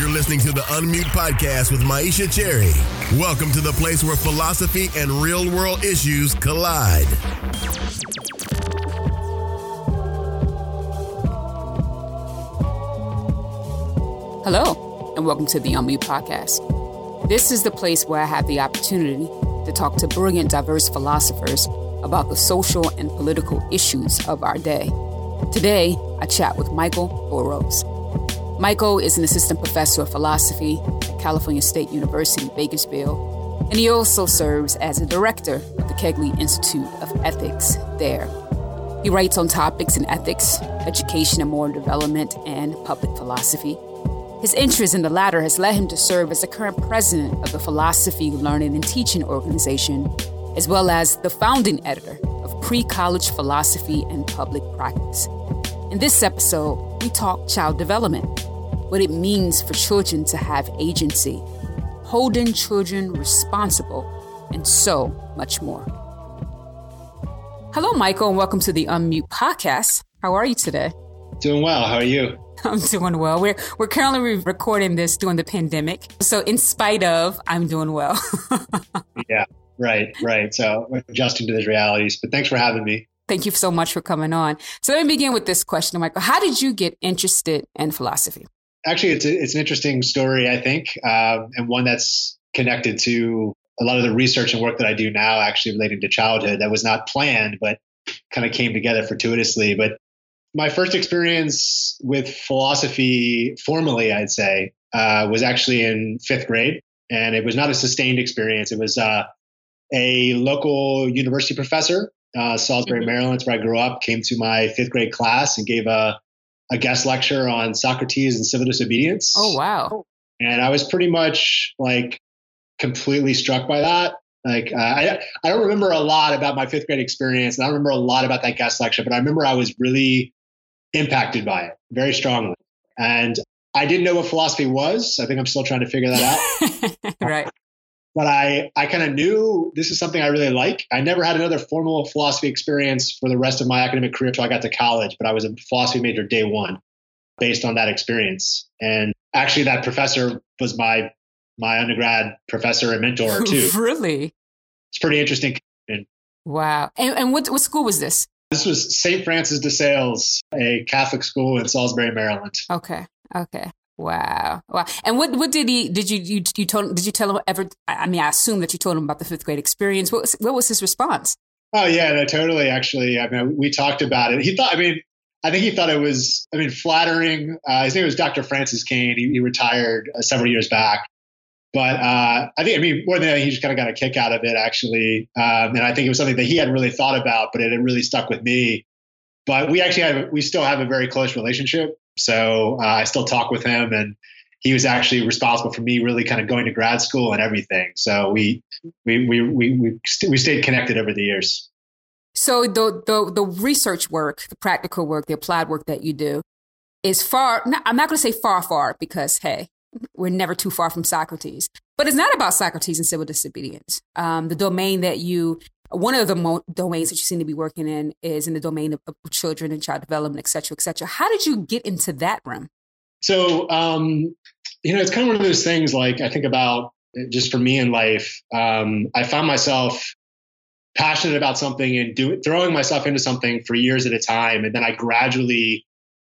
You're listening to the Unmute Podcast with Myisha Cherry. Welcome to the place where philosophy and real world issues collide. Hello, and welcome to the Unmute Podcast. This is the place where I have the opportunity to talk to brilliant, diverse philosophers about the social and political issues of our day. Today, I chat with Michael Burroughs. Michael is an assistant professor of philosophy at California State University, Bakersfield, and he also serves as a director of the Kegley Institute of Ethics there. He writes on topics in ethics, education and moral development, and public philosophy. His interest in the latter has led him to serve as the current president of the Philosophy Learning and Teaching Organization, as well as the founding editor of Pre College Philosophy and Public Practice. In this episode, we talk child development what it means for children to have agency, holding children responsible, and so much more. Hello, Michael, and welcome to the Unmute Podcast. How are you today? Doing well. How are you? I'm doing well. We're we're currently recording this during the pandemic, so in spite of, I'm doing well. yeah, right, right. So adjusting to these realities. But thanks for having me. Thank you so much for coming on. So let me begin with this question, Michael. How did you get interested in philosophy? Actually, it's a, it's an interesting story, I think, uh, and one that's connected to a lot of the research and work that I do now, actually relating to childhood. That was not planned, but kind of came together fortuitously. But my first experience with philosophy, formally, I'd say, uh, was actually in fifth grade, and it was not a sustained experience. It was uh, a local university professor, uh, Salisbury, mm-hmm. Maryland, where I grew up, came to my fifth grade class and gave a a guest lecture on Socrates and civil disobedience. Oh, wow. And I was pretty much like completely struck by that. Like, uh, I, I don't remember a lot about my fifth grade experience, and I don't remember a lot about that guest lecture, but I remember I was really impacted by it very strongly. And I didn't know what philosophy was. I think I'm still trying to figure that out. right but I, I kind of knew this is something I really like. I never had another formal philosophy experience for the rest of my academic career until I got to college, but I was a philosophy major day one based on that experience. And actually, that professor was my my undergrad professor and mentor too. really? It's pretty interesting. Wow. And, and what, what school was this? This was St. Francis de Sales, a Catholic school in Salisbury, Maryland. Okay. Okay. Wow. Wow. And what, what did he, did you, you, you told, did you tell him ever, I mean, I assume that you told him about the fifth grade experience. What was, what was his response? Oh yeah, no, totally. Actually, I mean, we talked about it. He thought, I mean, I think he thought it was, I mean, flattering. Uh, his name was Dr. Francis Kane. He, he retired uh, several years back. But uh, I think, I mean, more than that, he just kind of got a kick out of it, actually. Um, and I think it was something that he hadn't really thought about, but it had really stuck with me. But we actually have, we still have a very close relationship. So uh, I still talk with him, and he was actually responsible for me really kind of going to grad school and everything. So we we we we we, st- we stayed connected over the years. So the the the research work, the practical work, the applied work that you do is far. I'm not going to say far, far because hey, we're never too far from Socrates. But it's not about Socrates and civil disobedience. Um, the domain that you one of the mo- domains that you seem to be working in is in the domain of, of, children and child development, et cetera, et cetera. How did you get into that realm? So, um, you know, it's kind of one of those things like I think about just for me in life. Um, I found myself passionate about something and do, throwing myself into something for years at a time. And then I gradually,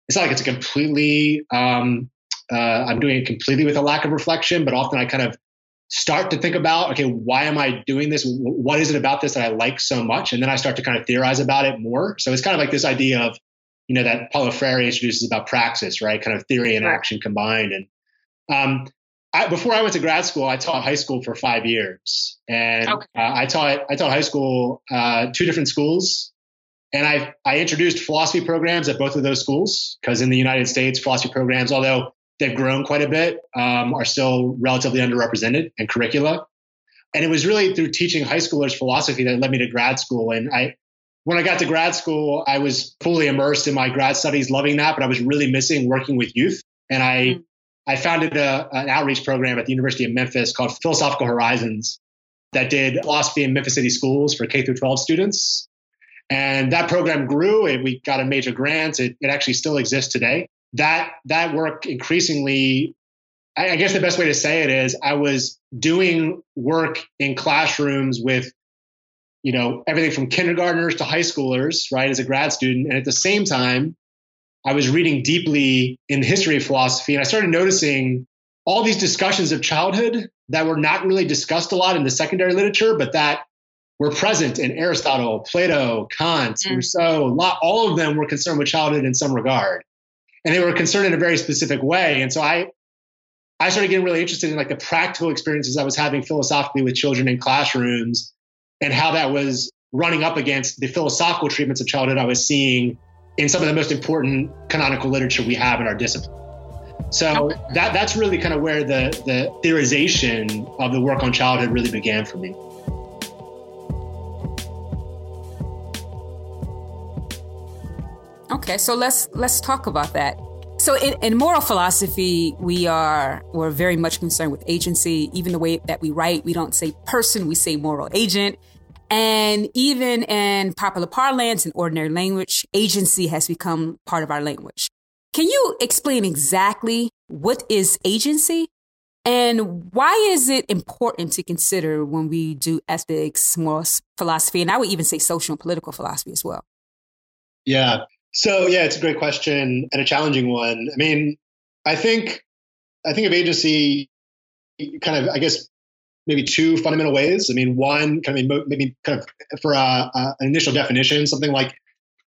it's not like it's a completely, um, uh, I'm doing it completely with a lack of reflection, but often I kind of start to think about, okay, why am I doing this? What is it about this that I like so much? And then I start to kind of theorize about it more. So it's kind of like this idea of, you know, that Paulo Freire introduces about praxis, right? Kind of theory and action combined. And um, I, before I went to grad school, I taught high school for five years, and okay. uh, I taught I taught high school uh, two different schools, and I I introduced philosophy programs at both of those schools because in the United States, philosophy programs, although they've grown quite a bit, um, are still relatively underrepresented in curricula. And it was really through teaching high schoolers philosophy that led me to grad school. And I, when I got to grad school, I was fully immersed in my grad studies, loving that, but I was really missing working with youth. And I, mm-hmm. I founded a, an outreach program at the University of Memphis called Philosophical Horizons that did philosophy in Memphis City schools for K through 12 students. And that program grew. and we got a major grant. It, it actually still exists today that that work increasingly I guess the best way to say it is I was doing work in classrooms with, you know, everything from kindergartners to high schoolers, right, as a grad student. And at the same time, I was reading deeply in the history of philosophy. And I started noticing all these discussions of childhood that were not really discussed a lot in the secondary literature, but that were present in Aristotle, Plato, Kant, mm. Rousseau. All of them were concerned with childhood in some regard. And they were concerned in a very specific way. And so I I started getting really interested in like the practical experiences I was having philosophically with children in classrooms and how that was running up against the philosophical treatments of childhood I was seeing in some of the most important canonical literature we have in our discipline. So that that's really kind of where the the theorization of the work on childhood really began for me. Okay, so let's let's talk about that. So in, in, moral philosophy, we are we're very much concerned with agency. Even the way that we write, we don't say person, we say moral agent. And even in popular parlance and ordinary language, agency has become part of our language. Can you explain exactly what is agency and why is it important to consider when we do ethics, moral philosophy, and I would even say social and political philosophy as well? Yeah. So yeah, it's a great question and a challenging one. I mean, I think I think of agency kind of I guess maybe two fundamental ways. I mean, one kind of maybe kind of for a, a, an initial definition, something like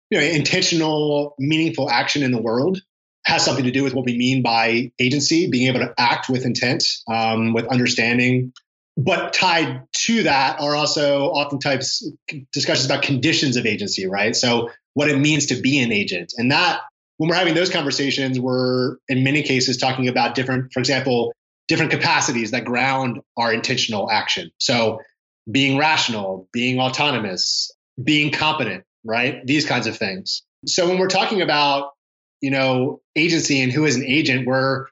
you know intentional, meaningful action in the world has something to do with what we mean by agency, being able to act with intent, um, with understanding. But tied to that are also oftentimes discussions about conditions of agency, right? So what it means to be an agent. And that, when we're having those conversations, we're in many cases talking about different, for example, different capacities that ground our intentional action. So being rational, being autonomous, being competent, right? These kinds of things. So when we're talking about, you know, agency and who is an agent, we're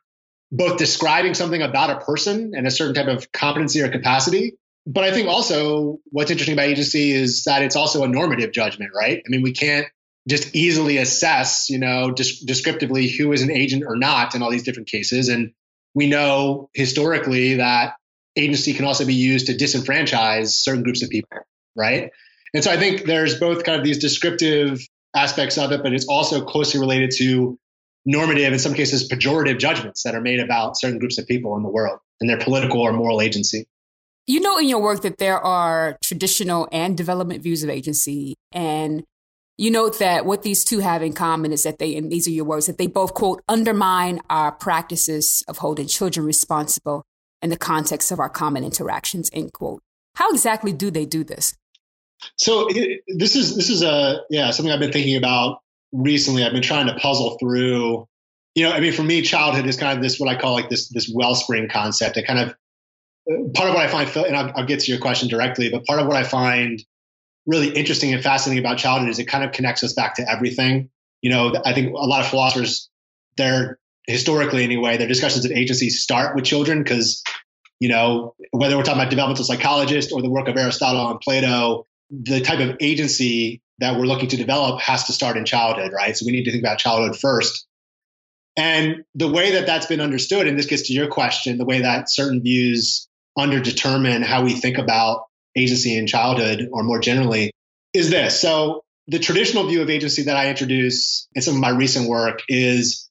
both describing something about a person and a certain type of competency or capacity. But I think also what's interesting about agency is that it's also a normative judgment, right? I mean, we can't just easily assess, you know, just descriptively who is an agent or not in all these different cases. And we know historically that agency can also be used to disenfranchise certain groups of people, right? And so I think there's both kind of these descriptive aspects of it, but it's also closely related to normative, in some cases, pejorative judgments that are made about certain groups of people in the world and their political or moral agency. You know, in your work, that there are traditional and development views of agency. And you note that what these two have in common is that they, and these are your words, that they both, quote, undermine our practices of holding children responsible in the context of our common interactions, end quote. How exactly do they do this? So it, this is this is a yeah something I've been thinking about recently. I've been trying to puzzle through. You know, I mean, for me, childhood is kind of this what I call like this this wellspring concept. It kind of part of what I find, and I'll, I'll get to your question directly, but part of what I find really interesting and fascinating about childhood is it kind of connects us back to everything. You know, I think a lot of philosophers, they're historically anyway, their discussions of agency start with children because, you know, whether we're talking about developmental psychologists or the work of Aristotle and Plato, the type of agency that we're looking to develop has to start in childhood, right? So we need to think about childhood first. And the way that that's been understood, and this gets to your question, the way that certain views underdetermine how we think about agency in childhood or more generally is this. So the traditional view of agency that I introduce in some of my recent work is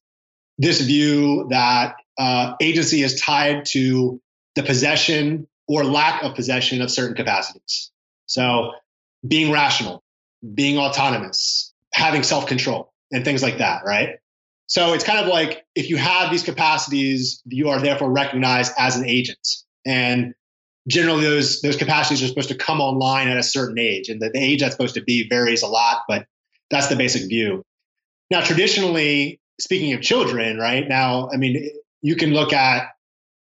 this view that uh, agency is tied to the possession or lack of possession of certain capacities. So being rational, being autonomous, having self control, and things like that, right? So it's kind of like if you have these capacities, you are therefore recognized as an agent. And generally those those capacities are supposed to come online at a certain age and the, the age that's supposed to be varies a lot but that's the basic view. Now traditionally speaking of children right now i mean you can look at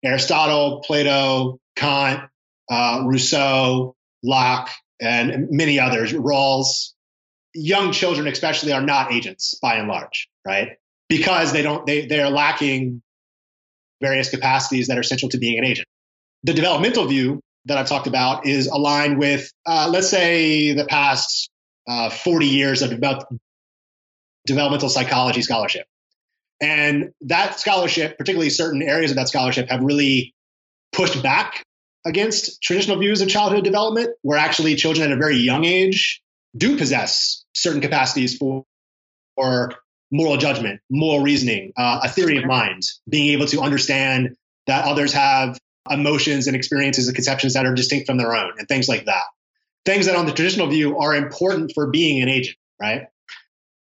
aristotle plato kant uh, rousseau locke and many others rawls. Young children especially are not agents by and large right because they don't they they're lacking various capacities that are essential to being an agent the developmental view that I've talked about is aligned with, uh, let's say, the past uh, 40 years of developmental psychology scholarship. And that scholarship, particularly certain areas of that scholarship, have really pushed back against traditional views of childhood development, where actually children at a very young age do possess certain capacities for, for moral judgment, moral reasoning, uh, a theory of mind, being able to understand that others have emotions and experiences and conceptions that are distinct from their own, and things like that. Things that on the traditional view are important for being an agent, right?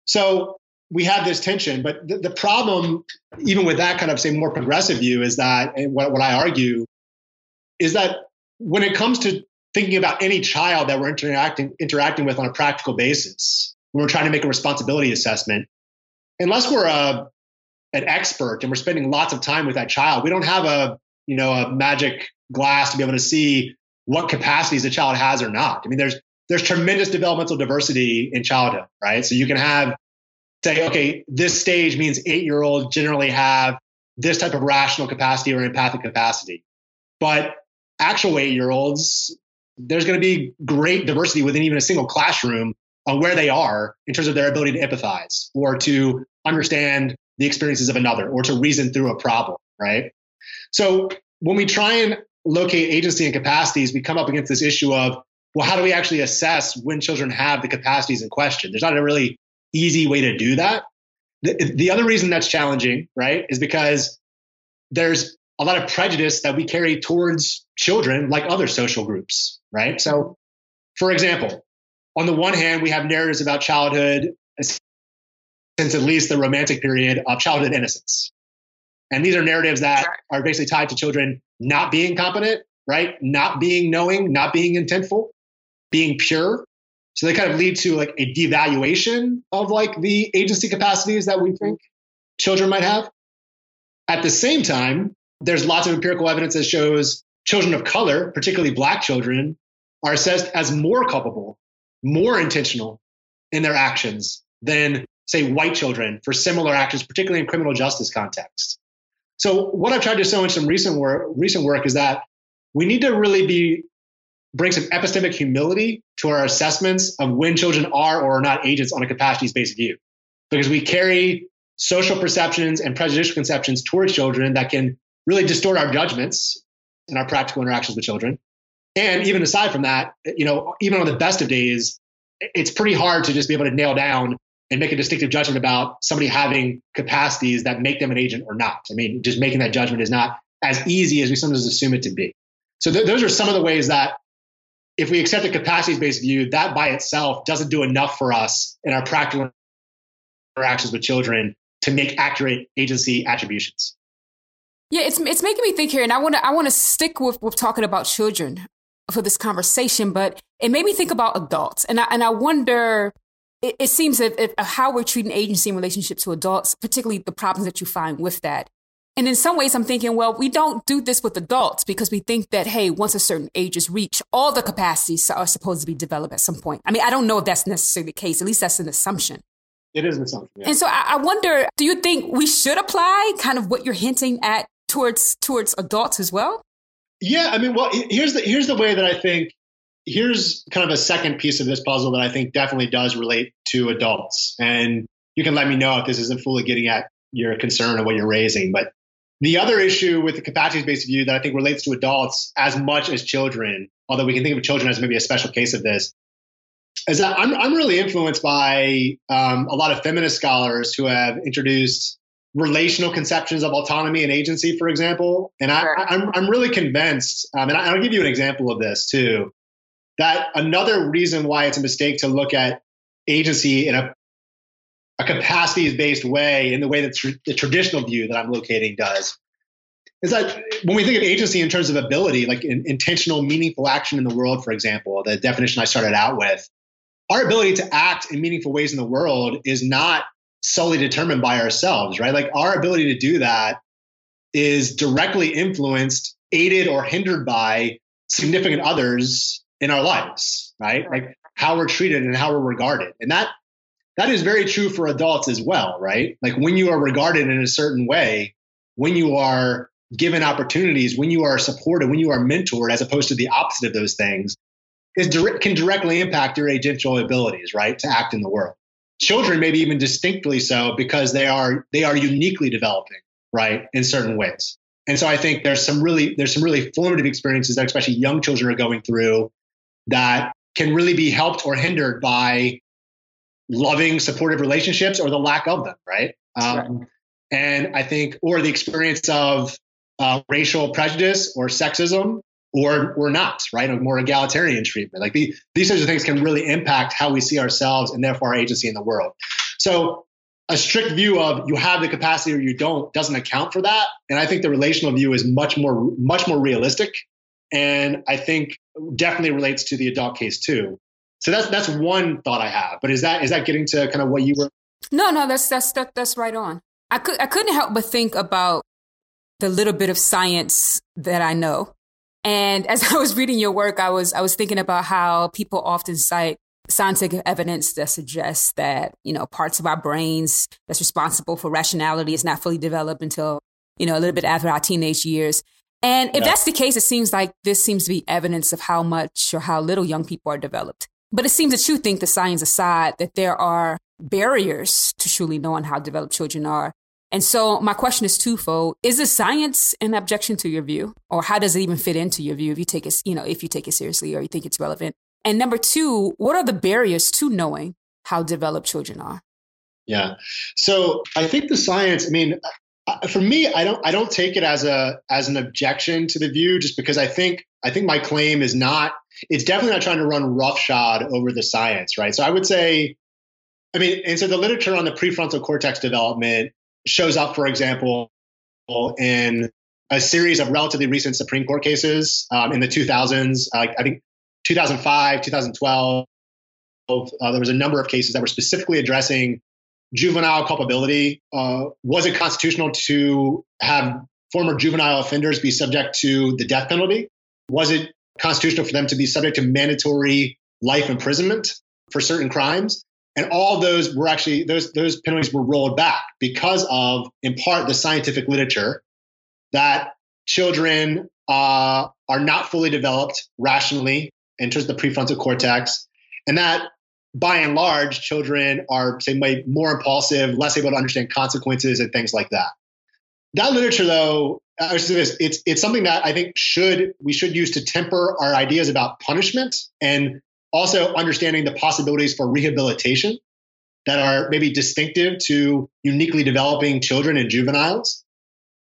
So we have this tension, but the, the problem, even with that kind of say more progressive view, is that what, what I argue is that when it comes to thinking about any child that we're interacting interacting with on a practical basis, when we're trying to make a responsibility assessment, unless we're a an expert and we're spending lots of time with that child, we don't have a you know a magic glass to be able to see what capacities a child has or not. I mean, there's there's tremendous developmental diversity in childhood, right? So you can have say, okay, this stage means eight year olds generally have this type of rational capacity or empathic capacity. But actual eight year olds, there's going to be great diversity within even a single classroom on where they are in terms of their ability to empathize or to understand the experiences of another or to reason through a problem, right? So when we try and locate agency and capacities, we come up against this issue of, well, how do we actually assess when children have the capacities in question? There's not a really easy way to do that. The, the other reason that's challenging, right, is because there's a lot of prejudice that we carry towards children like other social groups, right? So, for example, on the one hand, we have narratives about childhood since at least the romantic period of childhood innocence. And these are narratives that are basically tied to children not being competent, right? Not being knowing, not being intentful, being pure. So they kind of lead to like a devaluation of like the agency capacities that we mm-hmm. think children might have. At the same time, there's lots of empirical evidence that shows children of color, particularly black children, are assessed as more culpable, more intentional in their actions than, say, white children for similar actions, particularly in criminal justice contexts. So, what I've tried to show in some recent work, recent work is that we need to really be bring some epistemic humility to our assessments of when children are or are not agents on a capacities based view, because we carry social perceptions and prejudicial conceptions towards children that can really distort our judgments and our practical interactions with children. And even aside from that, you know, even on the best of days, it's pretty hard to just be able to nail down and make a distinctive judgment about somebody having capacities that make them an agent or not. I mean, just making that judgment is not as easy as we sometimes assume it to be. So th- those are some of the ways that if we accept a capacities based view, that by itself doesn't do enough for us in our practical interactions with children to make accurate agency attributions. Yeah, it's it's making me think here, and I want to I want to stick with with talking about children for this conversation, but it made me think about adults, and I and I wonder. It, it seems that if, how we're treating agency in relationship to adults, particularly the problems that you find with that. And in some ways, I'm thinking, well, we don't do this with adults because we think that, hey, once a certain age is reached, all the capacities are supposed to be developed at some point. I mean, I don't know if that's necessarily the case. At least that's an assumption. It is an assumption. Yeah. And so I, I wonder, do you think we should apply kind of what you're hinting at towards towards adults as well? Yeah, I mean, well, here's the here's the way that I think here's kind of a second piece of this puzzle that I think definitely does relate to adults. And you can let me know if this isn't fully getting at your concern or what you're raising. But the other issue with the capacities based view that I think relates to adults as much as children, although we can think of children as maybe a special case of this, is that I'm, I'm really influenced by um, a lot of feminist scholars who have introduced relational conceptions of autonomy and agency, for example. And I, am I'm, I'm really convinced, um, and I'll give you an example of this too, that another reason why it's a mistake to look at agency in a, a capacities based way in the way that tr- the traditional view that I'm locating does is that when we think of agency in terms of ability, like in, intentional, meaningful action in the world, for example, the definition I started out with, our ability to act in meaningful ways in the world is not solely determined by ourselves, right? Like our ability to do that is directly influenced, aided, or hindered by significant others in our lives, right? Like how we're treated and how we're regarded. And that that is very true for adults as well, right? Like when you are regarded in a certain way, when you are given opportunities, when you are supported, when you are mentored, as opposed to the opposite of those things, is direct, can directly impact your agential abilities, right, to act in the world. children maybe even distinctly so because they are they are uniquely developing right in certain ways and so i think there's some really there's some really formative experiences that especially young children are going through that can really be helped or hindered by loving supportive relationships or the lack of them right, um, right. and i think or the experience of uh, racial prejudice or sexism or or not, right? A more egalitarian treatment. Like the, these sorts of things can really impact how we see ourselves and therefore our agency in the world. So a strict view of you have the capacity or you don't doesn't account for that. And I think the relational view is much more much more realistic. And I think definitely relates to the adult case too. So that's that's one thought I have. But is that is that getting to kind of what you were? No, no, that's that's that, that's right on. I could I couldn't help but think about the little bit of science that I know and as I was reading your work, I was I was thinking about how people often cite scientific evidence that suggests that you know parts of our brains that's responsible for rationality is not fully developed until you know a little bit after our teenage years. And if yeah. that's the case, it seems like this seems to be evidence of how much or how little young people are developed. But it seems that you think the science aside that there are barriers to truly knowing how developed children are and so my question is twofold. Is the science an objection to your view? Or how does it even fit into your view if you take it, you know, if you take it seriously or you think it's relevant? And number two, what are the barriers to knowing how developed children are? Yeah. So I think the science, I mean, uh, for me, I don't, I don't take it as a, as an objection to the view, just because I think, I think my claim is not, it's definitely not trying to run roughshod over the science, right? So I would say, I mean, and so the literature on the prefrontal cortex development shows up, for example, in a series of relatively recent Supreme Court cases um, in the 2000s. Uh, I think 2005, 2012. Uh, there was a number of cases that were specifically addressing juvenile culpability. Uh, was it constitutional to have former juvenile offenders be subject to the death penalty? Was it constitutional for them to be subject to mandatory life imprisonment for certain crimes? And all those were actually those those penalties were rolled back because of, in part, the scientific literature that children uh, are not fully developed rationally in terms of the prefrontal cortex, and that by and large, children are say more impulsive, less able to understand consequences and things like that. That literature, though, I was this, it's it's something that I think should we should use to temper our ideas about punishment and also, understanding the possibilities for rehabilitation that are maybe distinctive to uniquely developing children and juveniles.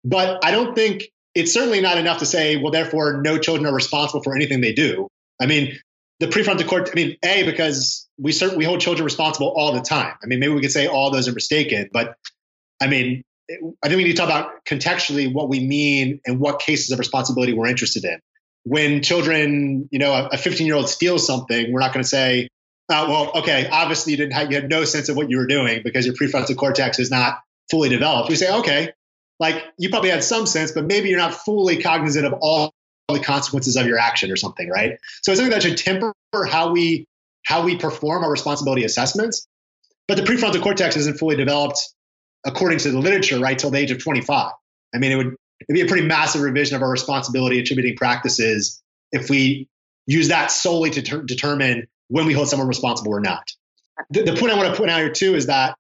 But I don't think it's certainly not enough to say, well, therefore, no children are responsible for anything they do. I mean, the prefrontal cortex, I mean, A, because we certainly we hold children responsible all the time. I mean, maybe we could say all those are mistaken, but I mean, I think we need to talk about contextually what we mean and what cases of responsibility we're interested in when children, you know, a 15 year old steals something, we're not going to say, uh, well, okay, obviously you didn't have, you had no sense of what you were doing because your prefrontal cortex is not fully developed. We say, okay, like you probably had some sense, but maybe you're not fully cognizant of all the consequences of your action or something, right? So it's something that should temper how we how we perform our responsibility assessments. But the prefrontal cortex isn't fully developed according to the literature, right, till the age of 25. I mean, it would it'd be a pretty massive revision of our responsibility attributing practices if we use that solely to ter- determine when we hold someone responsible or not. The, the point I want to point out here too is that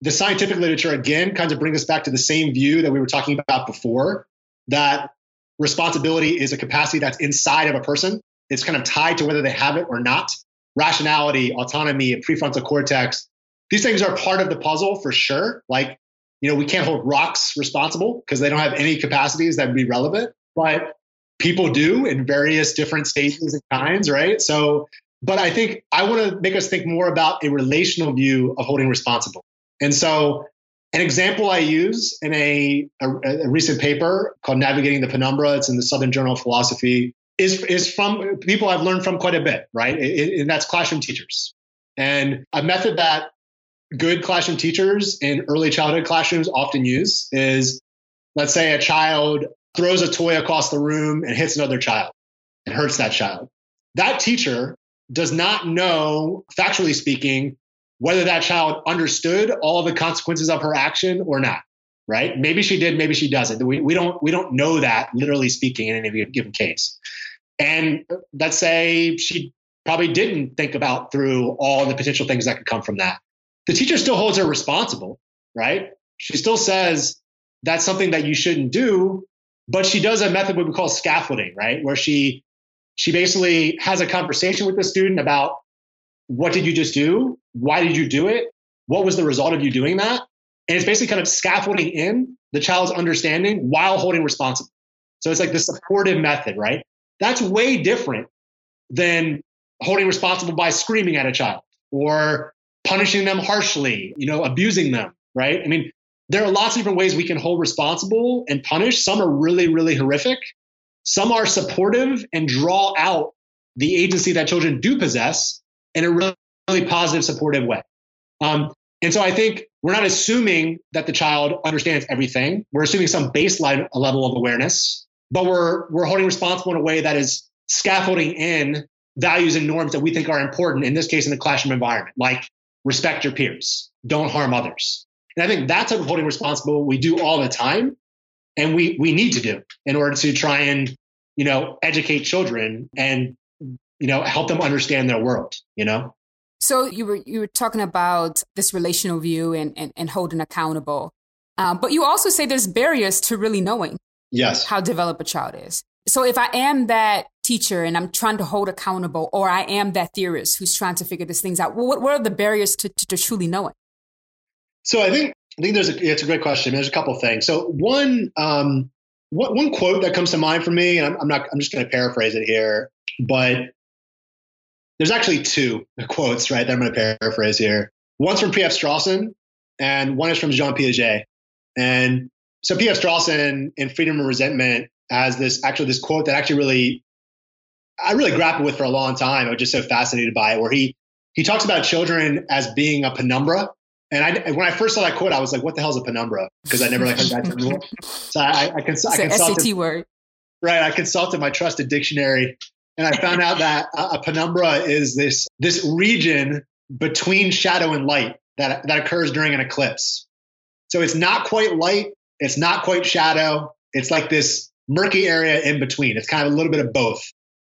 the scientific literature again kind of brings us back to the same view that we were talking about before that responsibility is a capacity that's inside of a person. It's kind of tied to whether they have it or not. Rationality, autonomy, and prefrontal cortex, these things are part of the puzzle for sure. Like you know, we can't hold rocks responsible because they don't have any capacities that would be relevant, but people do in various different stages and kinds, right? So, but I think I want to make us think more about a relational view of holding responsible. And so, an example I use in a, a, a recent paper called Navigating the Penumbra, it's in the Southern Journal of Philosophy, is, is from people I've learned from quite a bit, right? It, and that's classroom teachers. And a method that good classroom teachers in early childhood classrooms often use is let's say a child throws a toy across the room and hits another child and hurts that child. That teacher does not know, factually speaking, whether that child understood all the consequences of her action or not. Right? Maybe she did, maybe she doesn't. We, we don't we don't know that, literally speaking, in any given case. And let's say she probably didn't think about through all the potential things that could come from that. the teacher still holds her responsible, right? She still says that's something that you shouldn't do, but she does a method what we call scaffolding, right? Where she she basically has a conversation with the student about what did you just do? Why did you do it? What was the result of you doing that? And it's basically kind of scaffolding in the child's understanding while holding responsible. So it's like the supportive method, right? That's way different than holding responsible by screaming at a child or punishing them harshly, you know, abusing them, right? I mean, there are lots of different ways we can hold responsible and punish. Some are really, really horrific. Some are supportive and draw out the agency that children do possess in a really, really positive, supportive way. Um, and so I think we're not assuming that the child understands everything. We're assuming some baseline level of awareness, but we're we're holding responsible in a way that is scaffolding in values and norms that we think are important. In this case, in the classroom environment, like respect your peers, don't harm others. And I think that's type of holding responsible we do all the time, and we we need to do in order to try and you know educate children and you know help them understand their world. You know. So you were you were talking about this relational view and and, and holding accountable, um, but you also say there's barriers to really knowing yes how developed a child is. So if I am that teacher and I'm trying to hold accountable, or I am that theorist who's trying to figure these things out, what what are the barriers to, to, to truly knowing? So I think I think there's a it's a great question. There's a couple things. So one um, one, one quote that comes to mind for me, and I'm, I'm not I'm just going to paraphrase it here, but there's actually two quotes, right, that I'm going to paraphrase here. One's from P.F. Strawson, and one is from Jean Piaget. And so P.F. Strawson in Freedom and Resentment has this actually this quote that actually really I really grappled with for a long time. I was just so fascinated by it, where he he talks about children as being a penumbra. And I, when I first saw that quote, I was like, "What the hell is a penumbra?" Because I never like heard that term before. So I, I, cons- I consulted SAT word. Right, I consulted my trusted dictionary and I found out that a penumbra is this this region between shadow and light that that occurs during an eclipse. So it's not quite light, it's not quite shadow. It's like this murky area in between. It's kind of a little bit of both.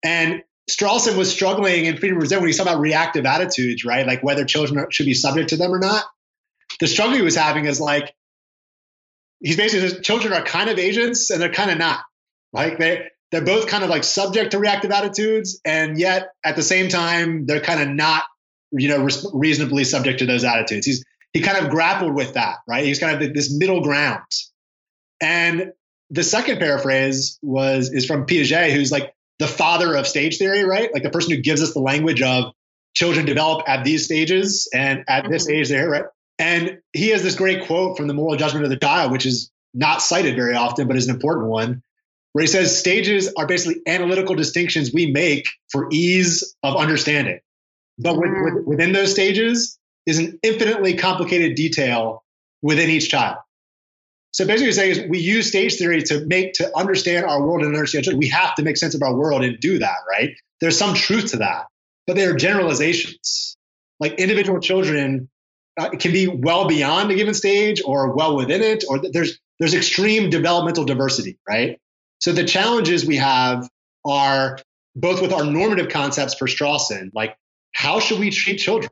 And Strawson was struggling in Freedom Resent when he's talking about reactive attitudes, right? Like whether children should be subject to them or not. The struggle he was having is like he's basically children are kind of agents and they're kind of not. Like they they're both kind of like subject to reactive attitudes, and yet at the same time, they're kind of not, you know, reasonably subject to those attitudes. He's he kind of grappled with that, right? He's kind of this middle ground. And the second paraphrase was is from Piaget, who's like the father of stage theory, right? Like the person who gives us the language of children develop at these stages and at this mm-hmm. age there, right? And he has this great quote from the moral judgment of the child, which is not cited very often, but is an important one where he says stages are basically analytical distinctions we make for ease of understanding. But with, with, mm. within those stages is an infinitely complicated detail within each child. So basically, what saying is we use stage theory to make to understand our world and understand. We have to make sense of our world and do that, right? There's some truth to that, but they are generalizations. Like individual children uh, can be well beyond a given stage or well within it, or there's there's extreme developmental diversity, right? So the challenges we have are both with our normative concepts for Strawson, like how should we treat children?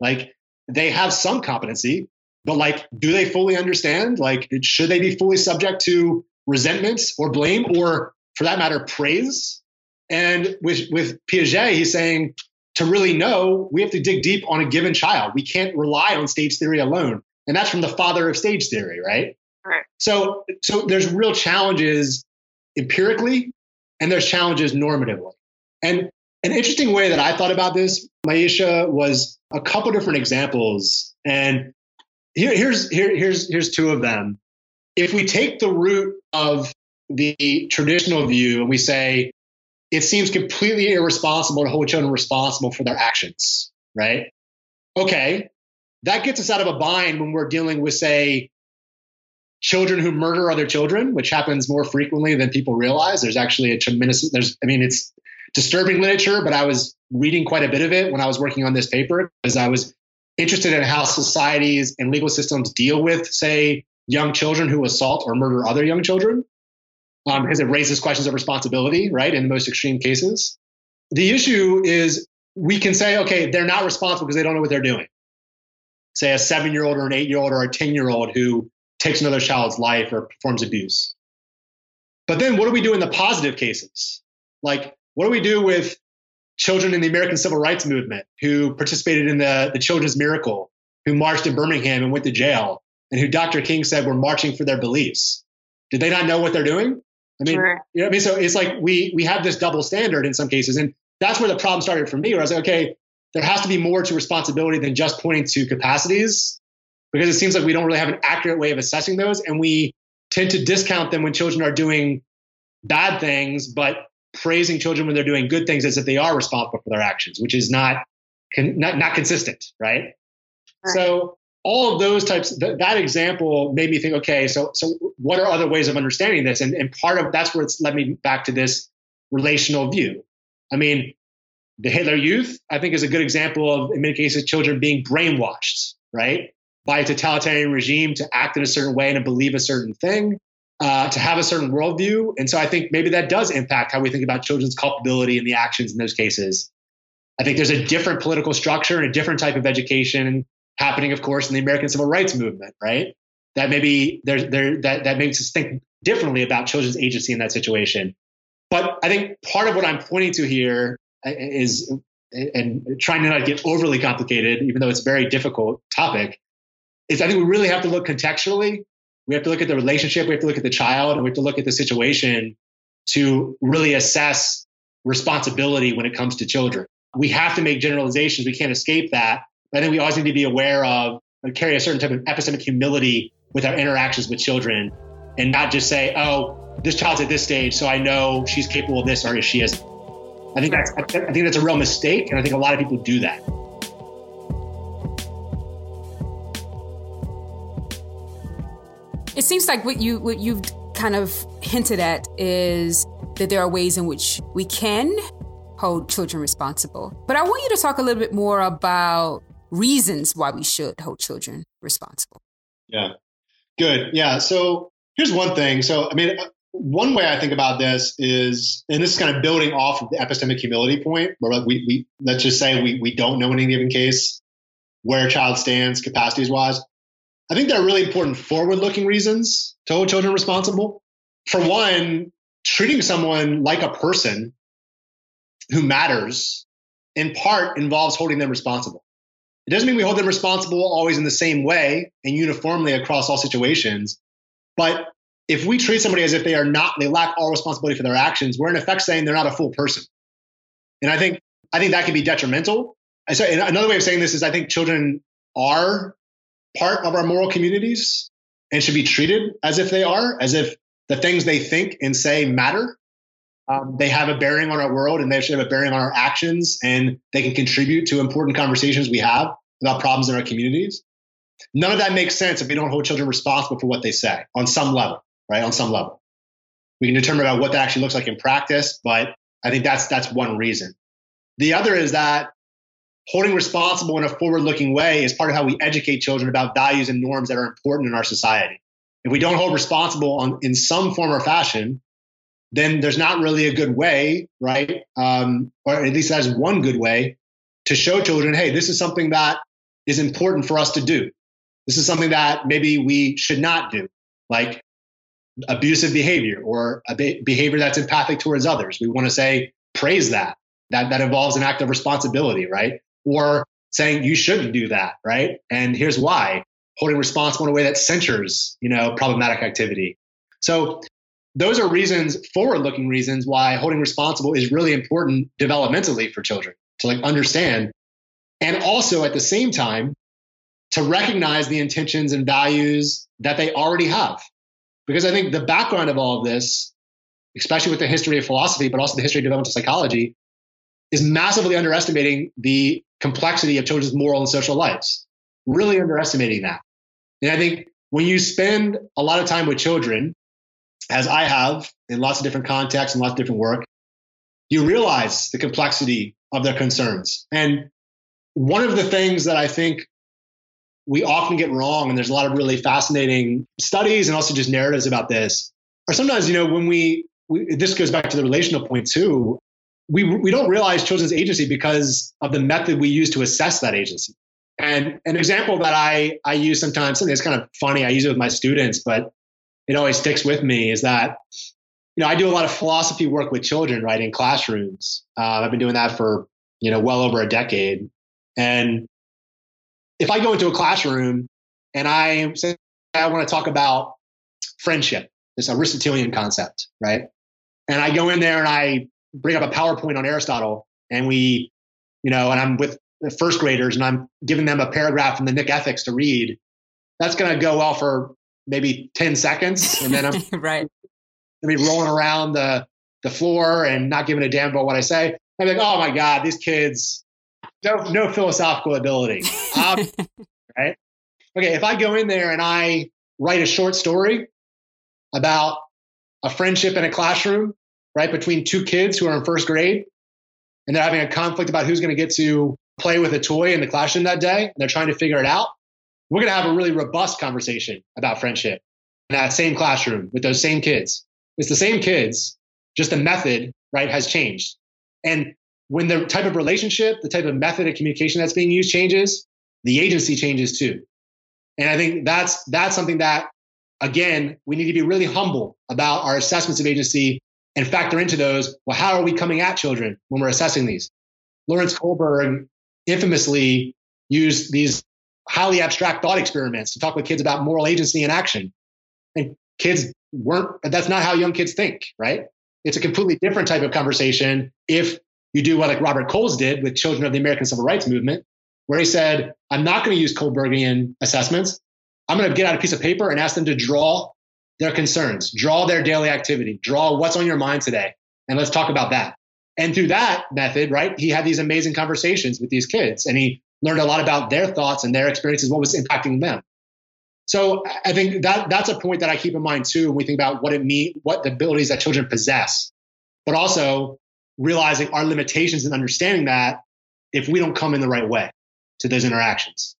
Like they have some competency, but like, do they fully understand? Like, should they be fully subject to resentment or blame, or for that matter, praise? And with with Piaget, he's saying to really know, we have to dig deep on a given child. We can't rely on stage theory alone, and that's from the father of stage theory, right? Right. So, so there's real challenges empirically, and there's challenges normatively. And an interesting way that I thought about this, Myisha, was a couple different examples. And here, here's here, here's here's two of them. If we take the root of the traditional view and we say it seems completely irresponsible to hold children responsible for their actions, right? Okay, that gets us out of a bind when we're dealing with, say, children who murder other children, which happens more frequently than people realize. There's actually a tremendous, there's, I mean, it's disturbing literature, but I was reading quite a bit of it when I was working on this paper because I was interested in how societies and legal systems deal with, say, young children who assault or murder other young children. Um, because it raises questions of responsibility, right, in the most extreme cases. The issue is we can say, okay, they're not responsible because they don't know what they're doing. say, a seven year old or an eight year old or a 10 year old who takes another child's life or performs abuse. But then what do we do in the positive cases? Like, what do we do with children in the American Civil Rights Movement who participated in the, the Children's Miracle, who marched in Birmingham and went to jail, and who Dr. King said were marching for their beliefs? Did they not know what they're doing? I mean, sure. you know, I mean, so it's like we we have this double standard in some cases, and that's where the problem started for me. Where I was like, okay, there has to be more to responsibility than just pointing to capacities, because it seems like we don't really have an accurate way of assessing those, and we tend to discount them when children are doing bad things, but praising children when they're doing good things as if they are responsible for their actions, which is not not, not consistent, right? right? So all of those types th- that example made me think okay so so what are other ways of understanding this and and part of that's where it's led me back to this relational view i mean the hitler youth i think is a good example of in many cases children being brainwashed right by a totalitarian regime to act in a certain way and to believe a certain thing uh, to have a certain worldview and so i think maybe that does impact how we think about children's culpability and the actions in those cases i think there's a different political structure and a different type of education happening, of course, in the American Civil Rights Movement, right? That maybe there's there that that makes us think differently about children's agency in that situation. But I think part of what I'm pointing to here is and trying to not get overly complicated, even though it's a very difficult topic, is I think we really have to look contextually. We have to look at the relationship, we have to look at the child, and we have to look at the situation to really assess responsibility when it comes to children. We have to make generalizations. We can't escape that. I think we always need to be aware of and carry a certain type of epistemic humility with our interactions with children and not just say, oh, this child's at this stage, so I know she's capable of this or she isn't. I think that's I think that's a real mistake, and I think a lot of people do that. It seems like what you what you've kind of hinted at is that there are ways in which we can hold children responsible. But I want you to talk a little bit more about reasons why we should hold children responsible. Yeah, good. Yeah. So here's one thing. So, I mean, one way I think about this is, and this is kind of building off of the epistemic humility point, where we, we let's just say we, we don't know in any given case where a child stands capacities wise. I think there are really important forward looking reasons to hold children responsible. For one, treating someone like a person who matters in part involves holding them responsible. It doesn't mean we hold them responsible always in the same way and uniformly across all situations. But if we treat somebody as if they are not, they lack all responsibility for their actions, we're in effect saying they're not a full person. And I think I think that can be detrimental. So another way of saying this is I think children are part of our moral communities and should be treated as if they are, as if the things they think and say matter. Um, they have a bearing on our world and they should have a bearing on our actions and they can contribute to important conversations we have about problems in our communities. None of that makes sense if we don't hold children responsible for what they say on some level, right? On some level. We can determine about what that actually looks like in practice, but I think that's that's one reason. The other is that holding responsible in a forward-looking way is part of how we educate children about values and norms that are important in our society. If we don't hold responsible on, in some form or fashion, then there's not really a good way, right? Um, or at least that's one good way to show children, hey, this is something that is important for us to do. This is something that maybe we should not do, like abusive behavior or a behavior that's empathic towards others. We want to say, praise that. That that involves an act of responsibility, right? Or saying you shouldn't do that, right? And here's why. Holding responsible in a way that censures, you know, problematic activity. So those are reasons, forward looking reasons, why holding responsible is really important developmentally for children to like understand. And also at the same time, to recognize the intentions and values that they already have. Because I think the background of all of this, especially with the history of philosophy, but also the history of developmental psychology, is massively underestimating the complexity of children's moral and social lives. Really underestimating that. And I think when you spend a lot of time with children, as I have in lots of different contexts and lots of different work, you realize the complexity of their concerns. And one of the things that I think we often get wrong, and there's a lot of really fascinating studies and also just narratives about this, are sometimes, you know, when we, we this goes back to the relational point too, we, we don't realize children's agency because of the method we use to assess that agency. And an example that I, I use sometimes, something that's kind of funny, I use it with my students, but it always sticks with me is that, you know, I do a lot of philosophy work with children, right, in classrooms. Uh, I've been doing that for, you know, well over a decade. And if I go into a classroom and I say, I want to talk about friendship, this Aristotelian concept, right? And I go in there and I bring up a PowerPoint on Aristotle and we, you know, and I'm with the first graders and I'm giving them a paragraph from the Nick Ethics to read, that's going to go well for maybe 10 seconds. And then I'm right. I mean, rolling around the, the floor and not giving a damn about what I say. I'm like, oh my God, these kids, no, no philosophical ability. Um, right. Okay. If I go in there and I write a short story about a friendship in a classroom, right, between two kids who are in first grade, and they're having a conflict about who's going to get to play with a toy in the classroom that day and they're trying to figure it out, we're going to have a really robust conversation about friendship in that same classroom with those same kids. It's the same kids, just the method, right, has changed. And when the type of relationship, the type of method of communication that's being used changes, the agency changes too. And I think that's that's something that again, we need to be really humble about our assessments of agency and factor into those. Well, how are we coming at children when we're assessing these? Lawrence Kohlberg infamously used these highly abstract thought experiments to talk with kids about moral agency and action. And kids weren't, that's not how young kids think, right? It's a completely different type of conversation if you do what like Robert Coles did with children of the American Civil Rights Movement, where he said, I'm not going to use Kohlbergian assessments. I'm going to get out a piece of paper and ask them to draw their concerns, draw their daily activity, draw what's on your mind today. And let's talk about that. And through that method, right, he had these amazing conversations with these kids and he learned a lot about their thoughts and their experiences, what was impacting them. So I think that that's a point that I keep in mind too when we think about what it means, what the abilities that children possess, but also realizing our limitations and understanding that if we don't come in the right way to those interactions.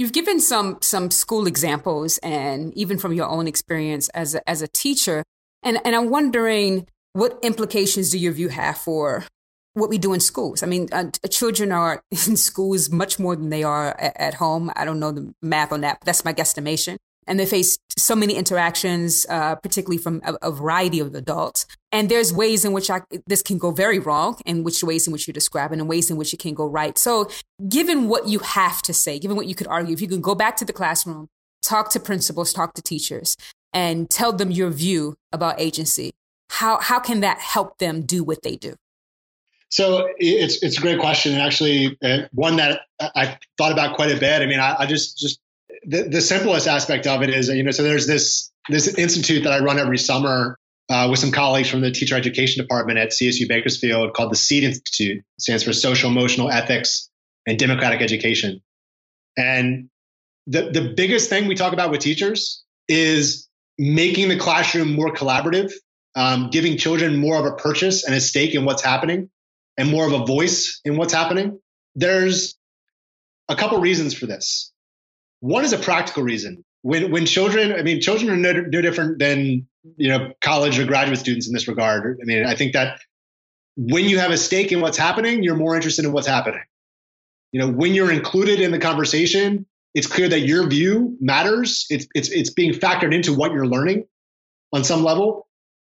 You've given some some school examples and even from your own experience as a, as a teacher and and I'm wondering what implications do your view have for what we do in schools? I mean, uh, children are in schools much more than they are at, at, home. I don't know the math on that, but that's my guesstimation. And they face so many interactions, uh, particularly from a, a, variety of adults. And there's ways in which I, this can go very wrong, and which ways in which you describe, and ways in which it can go right. So, given what you have to say, given what you could argue, if you can go back to the classroom, talk to principals, talk to teachers, and tell them your view about agency, how how can that help them do what they do? So it's it's a great question, and actually uh, one that I thought about quite a bit. I mean, I, I just just the, the simplest aspect of it is you know so there's this this institute that I run every summer uh, with some colleagues from the teacher education department at CSU Bakersfield called the SEED Institute. It stands for Social Emotional Ethics and Democratic Education. And the the biggest thing we talk about with teachers is making the classroom more collaborative um, giving children more of a purchase and a stake in what's happening and more of a voice in what's happening. There's a couple reasons for this. One is a practical reason. When when children, I mean, children are no, no different than you know college or graduate students in this regard. I mean, I think that when you have a stake in what's happening, you're more interested in what's happening. You know, when you're included in the conversation, it's clear that your view matters. It's it's it's being factored into what you're learning on some level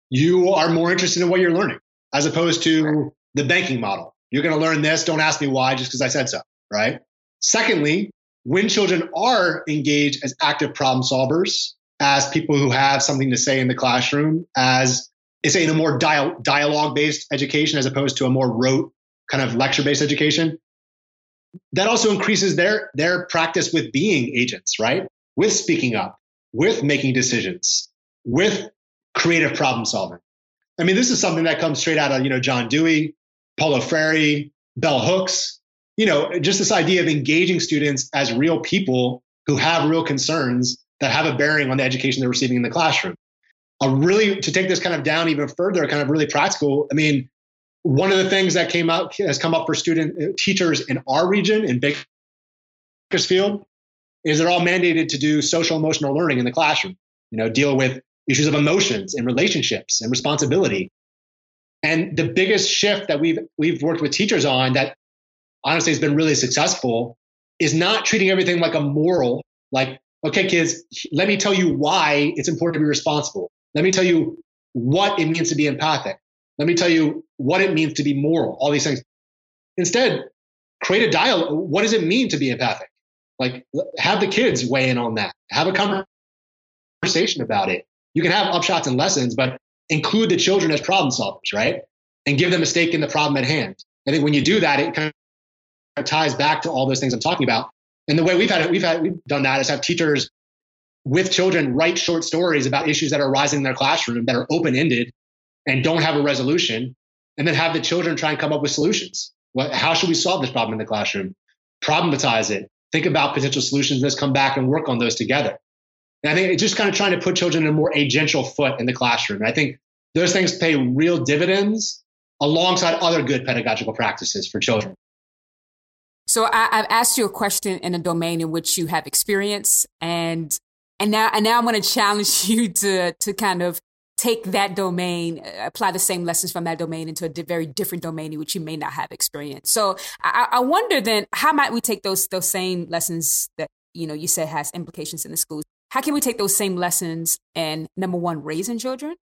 you are more interested in what you're learning as opposed to the banking model. You're going to learn this. Don't ask me why just because I said so. Right. Secondly, when children are engaged as active problem solvers, as people who have something to say in the classroom, as it's in a more dialogue based education as opposed to a more rote kind of lecture based education, that also increases their their practice with being agents, right? With speaking up, with making decisions, with creative problem solving. I mean, this is something that comes straight out of, you know, John Dewey, Paulo Freire, Bell Hooks, you know, just this idea of engaging students as real people who have real concerns that have a bearing on the education they're receiving in the classroom. A really, to take this kind of down even further, kind of really practical, I mean, one of the things that came out has come up for student uh, teachers in our region in Bakersfield is they're all mandated to do social emotional learning in the classroom. You know, deal with issues of emotions and relationships and responsibility. And the biggest shift that we've we've worked with teachers on that honestly has been really successful is not treating everything like a moral, like, okay, kids, let me tell you why it's important to be responsible. Let me tell you what it means to be empathic. Let me tell you what it means to be moral, all these things. Instead, create a dialogue. What does it mean to be empathic? Like, have the kids weigh in on that. Have a conversation about it. You can have upshots and lessons, but include the children as problem solvers, right? And give them a stake in the problem at hand. I think when you do that, it kind ties back to all those things I'm talking about. And the way we've had it, we've had we've done that is have teachers with children write short stories about issues that are arising in their classroom that are open ended and don't have a resolution, and then have the children try and come up with solutions. What, how should we solve this problem in the classroom? Problematize it. Think about potential solutions. Let's come back and work on those together. And I think it's just kind of trying to put children in a more agential foot in the classroom. And I think those things pay real dividends alongside other good pedagogical practices for children. So I, have asked you a question in a domain in which you have experience, and and now and now I'm going to challenge you to to kind of take that domain, uh, apply the same lessons from that domain into a very different domain in which you may not have experience. So I, I wonder then, how might we take those those same lessons that you know you said has implications in the schools? How can we take those same lessons and number one, raising children?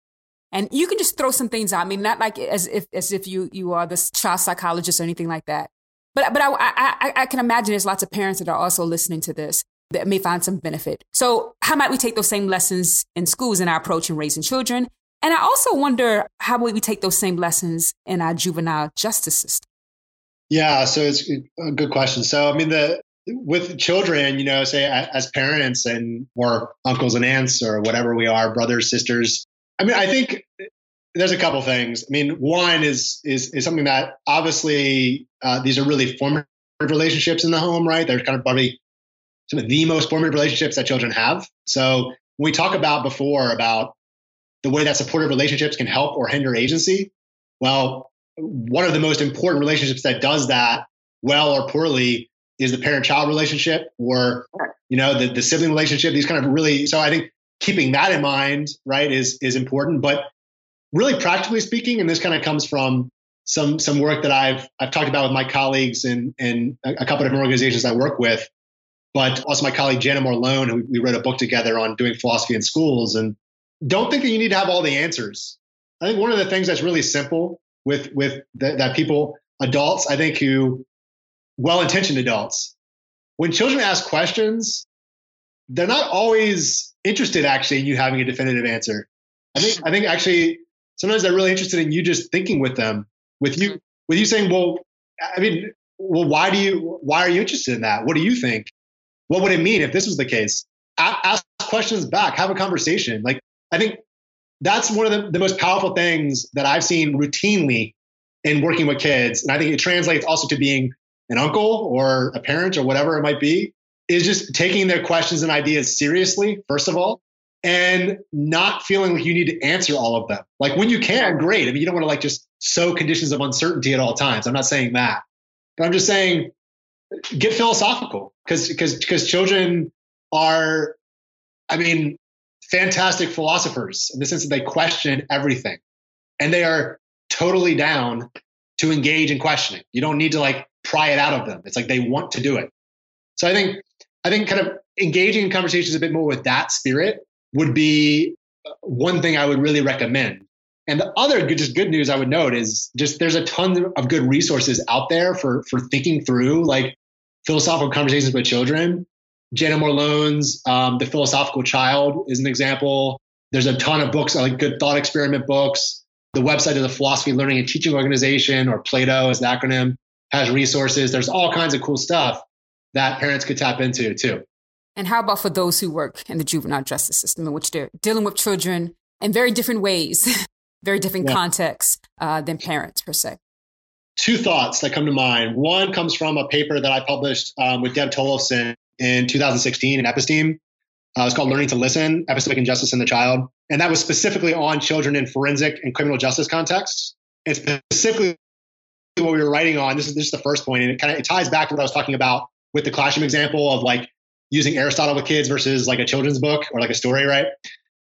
And you can just throw some things out. I mean, not like as if as if you you are this child psychologist or anything like that. But but I, I I can imagine there's lots of parents that are also listening to this that may find some benefit. So how might we take those same lessons in schools in our approach in raising children? And I also wonder how would we take those same lessons in our juvenile justice system? Yeah, so it's a good question. So I mean the with children, you know, say as parents and or uncles and aunts or whatever we are, brothers, sisters. I mean, I think there's a couple things. I mean, one is is is something that obviously uh, these are really formative relationships in the home, right? They're kind of probably some of the most formative relationships that children have. So when we talk about before about the way that supportive relationships can help or hinder agency, well, one of the most important relationships that does that well or poorly is the parent-child relationship or you know the, the sibling relationship. These kind of really so I think keeping that in mind, right, is is important. But really practically speaking, and this kind of comes from some some work that I've I've talked about with my colleagues and and a couple of different organizations I work with, but also my colleague Jana Mohr Lone, who we wrote a book together on doing philosophy in schools. And don't think that you need to have all the answers. I think one of the things that's really simple with with the, that people adults I think who well-intentioned adults when children ask questions they're not always interested actually in you having a definitive answer. I think I think actually sometimes they're really interested in you just thinking with them, with you mm-hmm. with you saying, well, I mean, well, why do you why are you interested in that? What do you think? What would it mean if this was the case? ask questions back, have a conversation. Like I think that's one of the, the most powerful things that I've seen routinely in working with kids. And I think it translates also to being an uncle or a parent or whatever it might be is just taking their questions and ideas seriously, first of all, and not feeling like you need to answer all of them. Like when you can, great. I mean, you don't want to like just sow conditions of uncertainty at all times. I'm not saying that, but I'm just saying get philosophical because because because children are, I mean, fantastic philosophers in the sense that they question everything, and they are totally down to engage in questioning. You don't need to like pry it out of them. It's like they want to do it. So I think I think kind of engaging in conversations a bit more with that spirit would be uh, one thing I would really recommend. And the other good, just good news I would note is just there's a ton of good resources out there for for thinking through like philosophical conversations with children. Jana Mohr Lone's um, The Philosophical Child is an example. There's a ton of books like good thought experiment books. The website of the Philosophy Learning and Teaching Organization, or Plato as the acronym, has resources. There's all kinds of cool stuff that parents could tap into too. And how about for those who work in the juvenile justice system, in which they're dealing with children in very different ways, very different yeah. contexts uh, than parents per se? Two thoughts that come to mind. One comes from a paper that I published um, with Deb Tollefsen in 2016 in Episteme. Uh, it's called Learning to Listen, Epistemic Injustice in the Child. And that was specifically on children in forensic and criminal justice contexts. And specifically what we were writing on, this is, this is the first point, and it kind of it ties back to what I was talking about with the classroom example of like using Aristotle with kids versus like a children's book or like a story, right?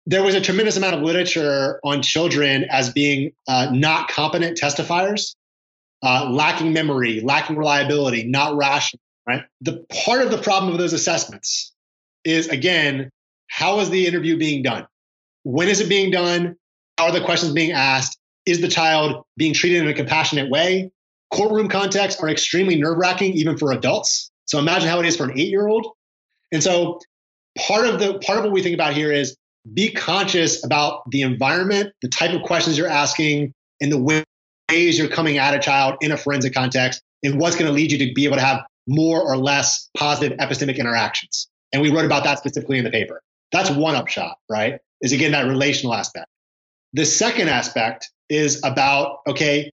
There was a tremendous amount of literature on children as being uh, not competent testifiers, uh, lacking memory, lacking reliability, not rational, right? The part of the problem of those assessments is again, how is the interview being done? When is it being done? How are the questions being asked? Is the child being treated in a compassionate way? Courtroom contexts are extremely nerve wracking, even for adults. So imagine how it is for an eight year old. And so part of the part of what we think about here is be conscious about the environment, the type of questions you're asking, and the ways you're coming at a child in a forensic context, and what's going to lead you to be able to have more or less positive epistemic interactions. And we wrote about that specifically in the paper. That's one upshot, right? Is again that relational aspect. The second aspect is about, okay,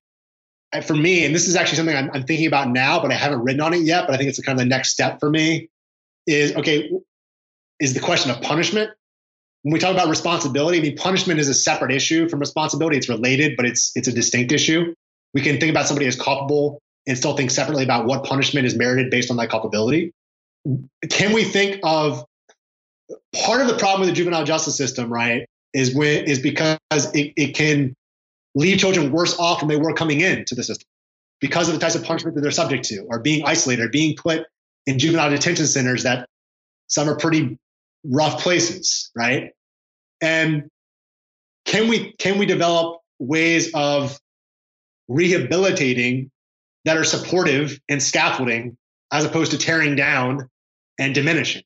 for me, and this is actually something I'm, I'm, thinking about now, but I haven't written on it yet, but I think it's kind of the next step for me is, okay, is the question of punishment. When we talk about responsibility, I mean, punishment is a separate issue from responsibility. It's related, but it's, it's a distinct issue. We can think about somebody as culpable and still think separately about what punishment is merited based on that culpability. Can we think of part of the problem with the juvenile justice system, right, is when is because it, it can leave children worse off than they were coming into the system because of the types of punishment that they're subject to, or being isolated, or being put in juvenile detention centers that some are pretty rough places, right? And can we can we develop ways of rehabilitating that are supportive and scaffolding as opposed to tearing down and diminishing?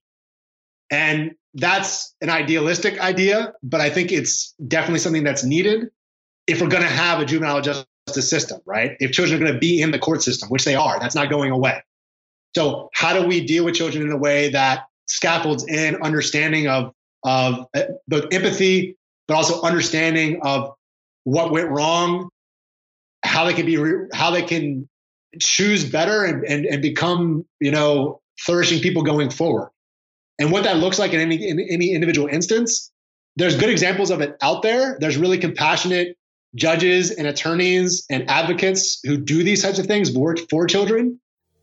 And that's an idealistic idea, but I think it's definitely something that's needed if we're going to have a juvenile justice system, right? If children are going to be in the court system, which they are, that's not going away. So, how do we deal with children in a way that scaffolds in understanding of of uh, both empathy, but also understanding of what went wrong, how they can be, how they can choose better and, and, and become, you know, flourishing people going forward. And what that looks like in any in any individual instance, there's good examples of it out there. There's really compassionate judges and attorneys and advocates who do these types of things for, for children,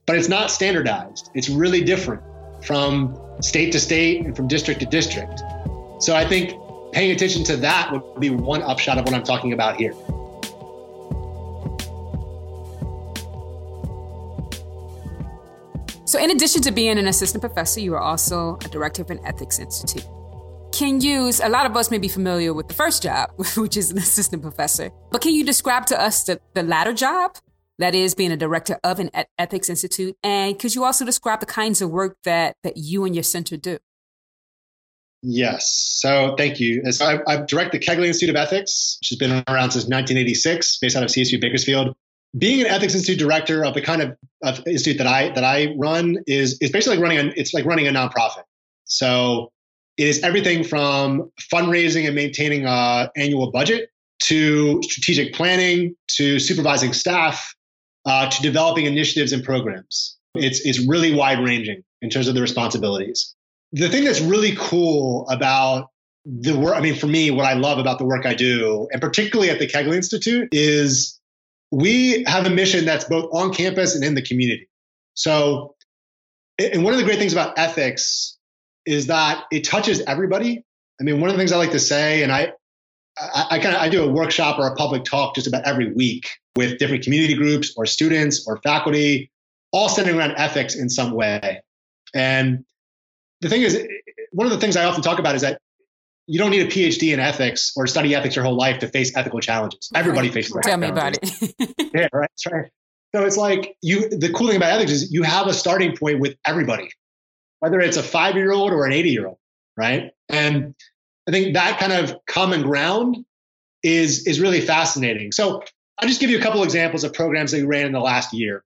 but it's not standardized. It's really different from state to state and from district to district. So I think paying attention to that would be one upshot of what I'm talking about here. So, in addition to being an assistant professor, you are also a director of an ethics institute. Can you, a lot of us may be familiar with the first job, which is an assistant professor, but can you describe to us the, the latter job? That is being a director of an ethics institute. And could you also describe the kinds of work that, that you and your center do? Yes. So thank you. So I, I direct the Kegley Institute of Ethics, which has been around since 1986, based out of CSU Bakersfield being an ethics institute director of the kind of, of, institute that I that I run is is basically like running a it's like running a nonprofit. So it is everything from fundraising and maintaining a annual budget to strategic planning to supervising staff uh, to developing initiatives and programs. It's it's really wide ranging in terms of the responsibilities. The thing that's really cool about the work, I mean, for me, what I love about the work I do, and particularly at the Kegley Institute, is we have a mission that's both on campus and in the community. So, and one of the great things about ethics is that it touches everybody. I mean, one of the things I like to say, and I, I, I kind of I do a workshop or a public talk just about every week with different community groups or students or faculty, all centering around ethics in some way. And the thing is, one of the things I often talk about is that you don't need a PhD in ethics or study ethics your whole life to face ethical challenges. Everybody right. faces. Tell me about it. yeah, right. That's right. So it's like you. The cool thing about ethics is you have a starting point with everybody, whether it's a five-year-old or an eighty-year-old, right? And I think that kind of common ground is is really fascinating. So I'll just give you a couple examples of programs that we ran in the last year.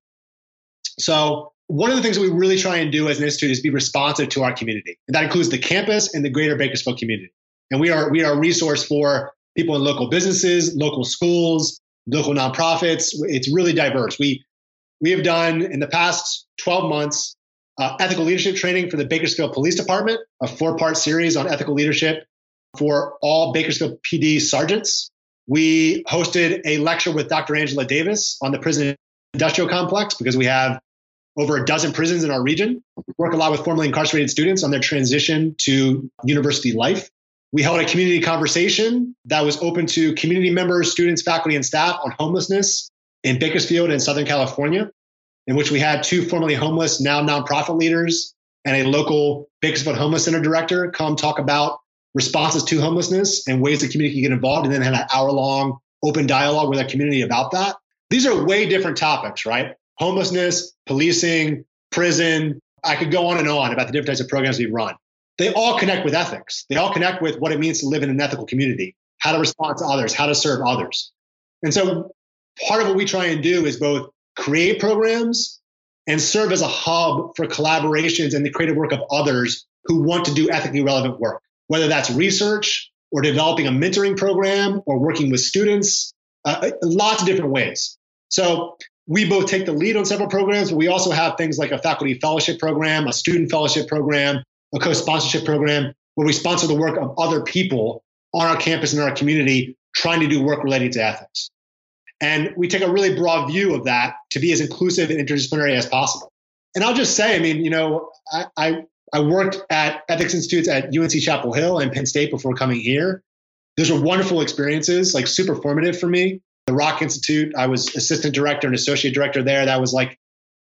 So one of the things that we really try and do as an institute is be responsive to our community, and that includes the campus and the greater Bakersfield community. And we are we are a resource for people in local businesses, local schools, local nonprofits. It's really diverse. We we have done in the past 12 months uh, ethical leadership training for the Bakersfield Police Department, a four-part series on ethical leadership for all Bakersfield PD sergeants. We hosted a lecture with Dr. Angela Davis on the prison industrial complex because we have over a dozen prisons in our region. We work a lot with formerly incarcerated students on their transition to university life. We held a community conversation that was open to community members, students, faculty, and staff on homelessness in Bakersfield and Southern California. in which we had two formerly homeless, now nonprofit leaders, and a local Bakersfield Homeless Center director come talk about responses to homelessness and ways the community can get involved, and then had an hour long open dialogue with our community about that. These are way different topics, right? Homelessness, policing, prison. I could go on and on about the different types of programs we run. They all connect with ethics. They all connect with what it means to live in an ethical community, how to respond to others, how to serve others. And so part of what we try and do is both create programs and serve as a hub for collaborations and the creative work of others who want to do ethically relevant work, whether that's research or developing a mentoring program or working with students, uh, uh, lots of different ways. So we both take the lead on several programs, but we also have things like a faculty fellowship program, a student fellowship program, a co-sponsorship program where we sponsor the work of other people on our campus and our community trying to do work related to ethics. And we take a really broad view of that to be as inclusive and interdisciplinary as possible. And I'll just say, I mean, you know, I, I, I worked at ethics institutes at UNC Chapel Hill and Penn State before coming here. Those were wonderful experiences, like super formative for me. The Rock Institute, I was assistant director and associate director there. That was like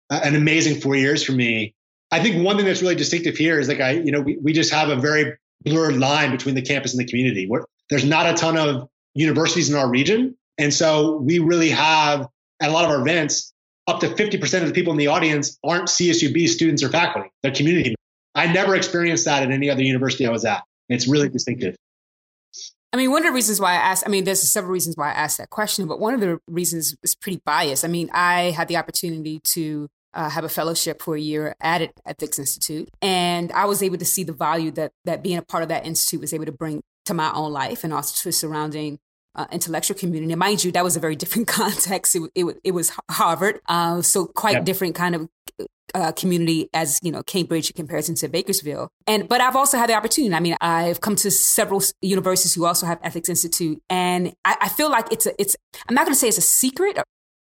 an amazing four years for me. I think one thing that's really distinctive here is like I, you know, we, we just have a very blurred line between the campus and the community. Where there's not a ton of universities in our region, and so we really have at a lot of our events, up to 50% of the people in the audience aren't CSUB students or faculty, they're community. I never experienced that at any other university I was at. It's really distinctive. I mean, one of the reasons why I asked, I mean, there's several reasons why I asked that question, but one of the reasons is pretty biased. I mean, I had the opportunity to uh, have a fellowship for a year at it, Ethics Institute, and I was able to see the value that that being a part of that institute was able to bring to my own life and also to surrounding uh, intellectual community. And mind you, that was a very different context. It, it, it was Harvard, uh, so quite yep. different kind of uh, community as you know Cambridge in comparison to Bakersfield. And but I've also had the opportunity. I mean, I've come to several universities who also have ethics institute, and I, I feel like it's a it's. I'm not going to say it's a secret,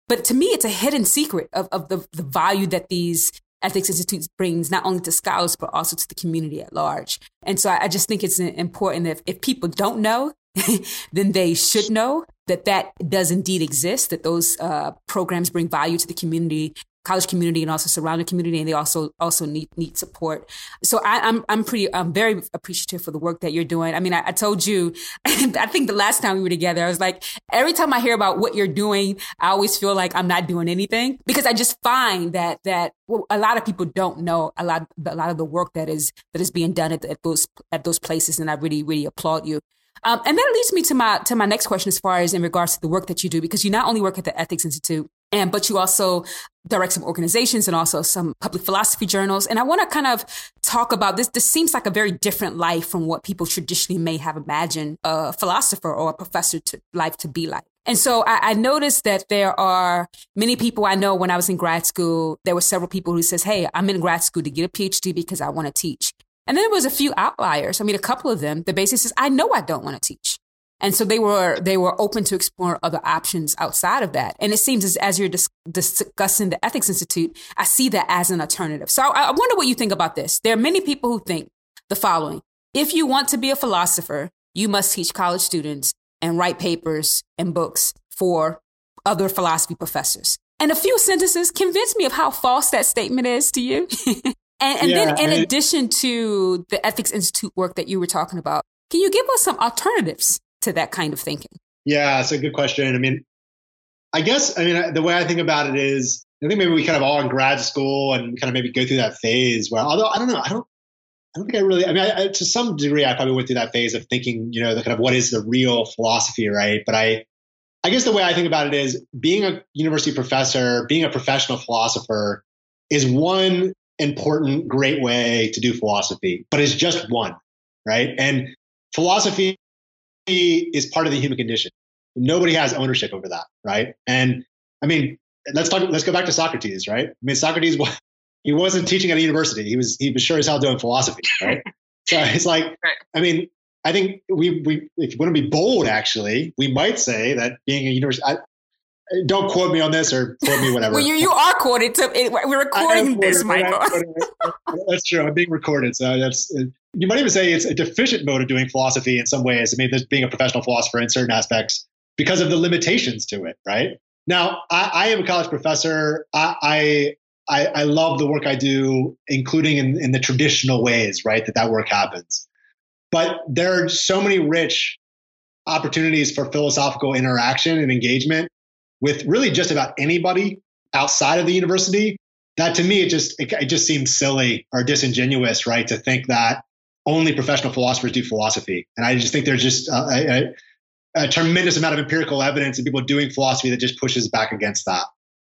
but to me, it's a hidden secret of of the the value that these ethics institutes brings not only to scholars but also to the community at large. And so I, I just think it's important that if, if people don't know then they should know that that does indeed exist, that those uh, programs bring value to the community, college community, and also surrounding community, and they also also need need support. So I, am I'm, I'm pretty I'm very appreciative for the work that you're doing. I mean, I, I told you, I think the last time we were together, I was like, every time I hear about what you're doing, I always feel like I'm not doing anything because I just find that that well, a lot of people don't know a lot a lot of the work that is that is being done at, at those at those places, and I really really applaud you. Um, and that leads me to my to my next question, as far as in regards to the work that you do, because you not only work at the Ethics Institute, and but you also direct some organizations and also some public philosophy journals. And I want to kind of talk about this. This seems like a very different life from what people traditionally may have imagined a philosopher or a professor to life to be like. And so I, I, noticed that there are many people I know when I was in grad school, there were several people who says, Hey, I'm in grad school to get a PhD because I want to teach. And then there was a few outliers. I mean, a couple of them, the basis is, I know I don't want to teach. And so they were, they were open to explore other options outside of that. And it seems as, as you're dis- discussing the Ethics Institute, I see that as an alternative. So I, I wonder what you think about this. There are many people who think the following. If you want to be a philosopher, you must teach college students and write papers and books for other philosophy professors. And a few sentences convince me of how false that statement is to you. And, and yeah, then, in addition to the Ethics Institute work that you were talking about, can you give us some alternatives to that kind of thinking? Yeah, it's a good question. I mean, I guess, I mean, the way I think about it is, I think maybe we kind of all in grad school and kind of maybe go through that phase where, although I don't know, I don't, I don't think I really, I mean, I, I, to some degree, I probably went through that phase of thinking, you know, the kind of what is the real philosophy, right? But I, I guess the way I think about it is being a university professor, being a professional philosopher is one important, great way to do philosophy, but it's just one, right? And philosophy is part of the human condition. Nobody has ownership over that, right? And I mean, let's talk. Let's go back to Socrates, right? I mean, Socrates he wasn't teaching at a university. He was he was sure as hell doing philosophy, right? so it's like, I mean, I think we we if you want to be bold, actually, we might say that being a university. I, don't quote me on this or quote me whatever. well, you, you are quoted. To, we're recording this, Michael. that's true. I'm being recorded. So that's, you might even say it's a deficient mode of doing philosophy in some ways. I mean, there's being a professional philosopher in certain aspects because of the limitations to it, right? Now, I, I am a college professor. I, I, I love the work I do, including in, in the traditional ways, right, that that work happens. But there are so many rich opportunities for philosophical interaction and engagement with really just about anybody outside of the university that to me it just it, it, just seems silly or disingenuous right to think that only professional philosophers do philosophy. And i just think there's just a, a, tremendous amount of empirical evidence and people doing philosophy that just pushes back against that.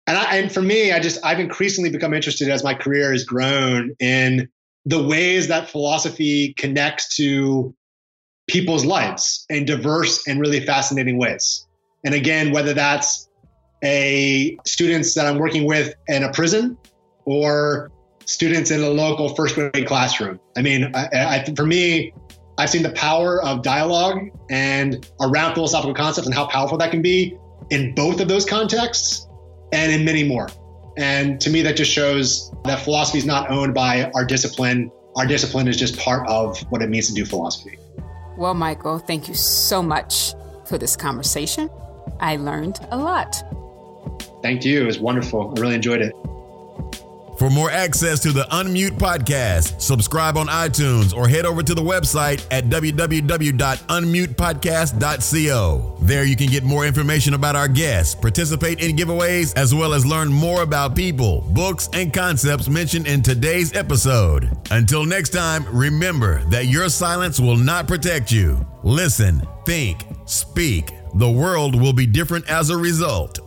And, I, and for me i just i've increasingly become interested as my career has grown in the ways that philosophy connects to people's lives in diverse and really fascinating ways. And again whether that's a students that i'm working with in a prison or students in a local first grade classroom. I mean, I, I, for me, I've seen the power of dialogue and around philosophical concepts and how powerful that can be in both of those contexts and in many more. And to me, that just shows that philosophy is not owned by our discipline. Our discipline is just part of what it means to do philosophy. Well, Michael, thank you so much for this conversation. I learned a lot. Thank you. It was wonderful. I really enjoyed it. For more access to the Unmute podcast, subscribe on iTunes or head over to the website at www.unmutepodcast.co. There you can get more information about our guests, participate in giveaways, as well as learn more about people, books, and concepts mentioned in today's episode. Until next time, remember that your silence will not protect you. Listen, think, speak. The world will be different as a result.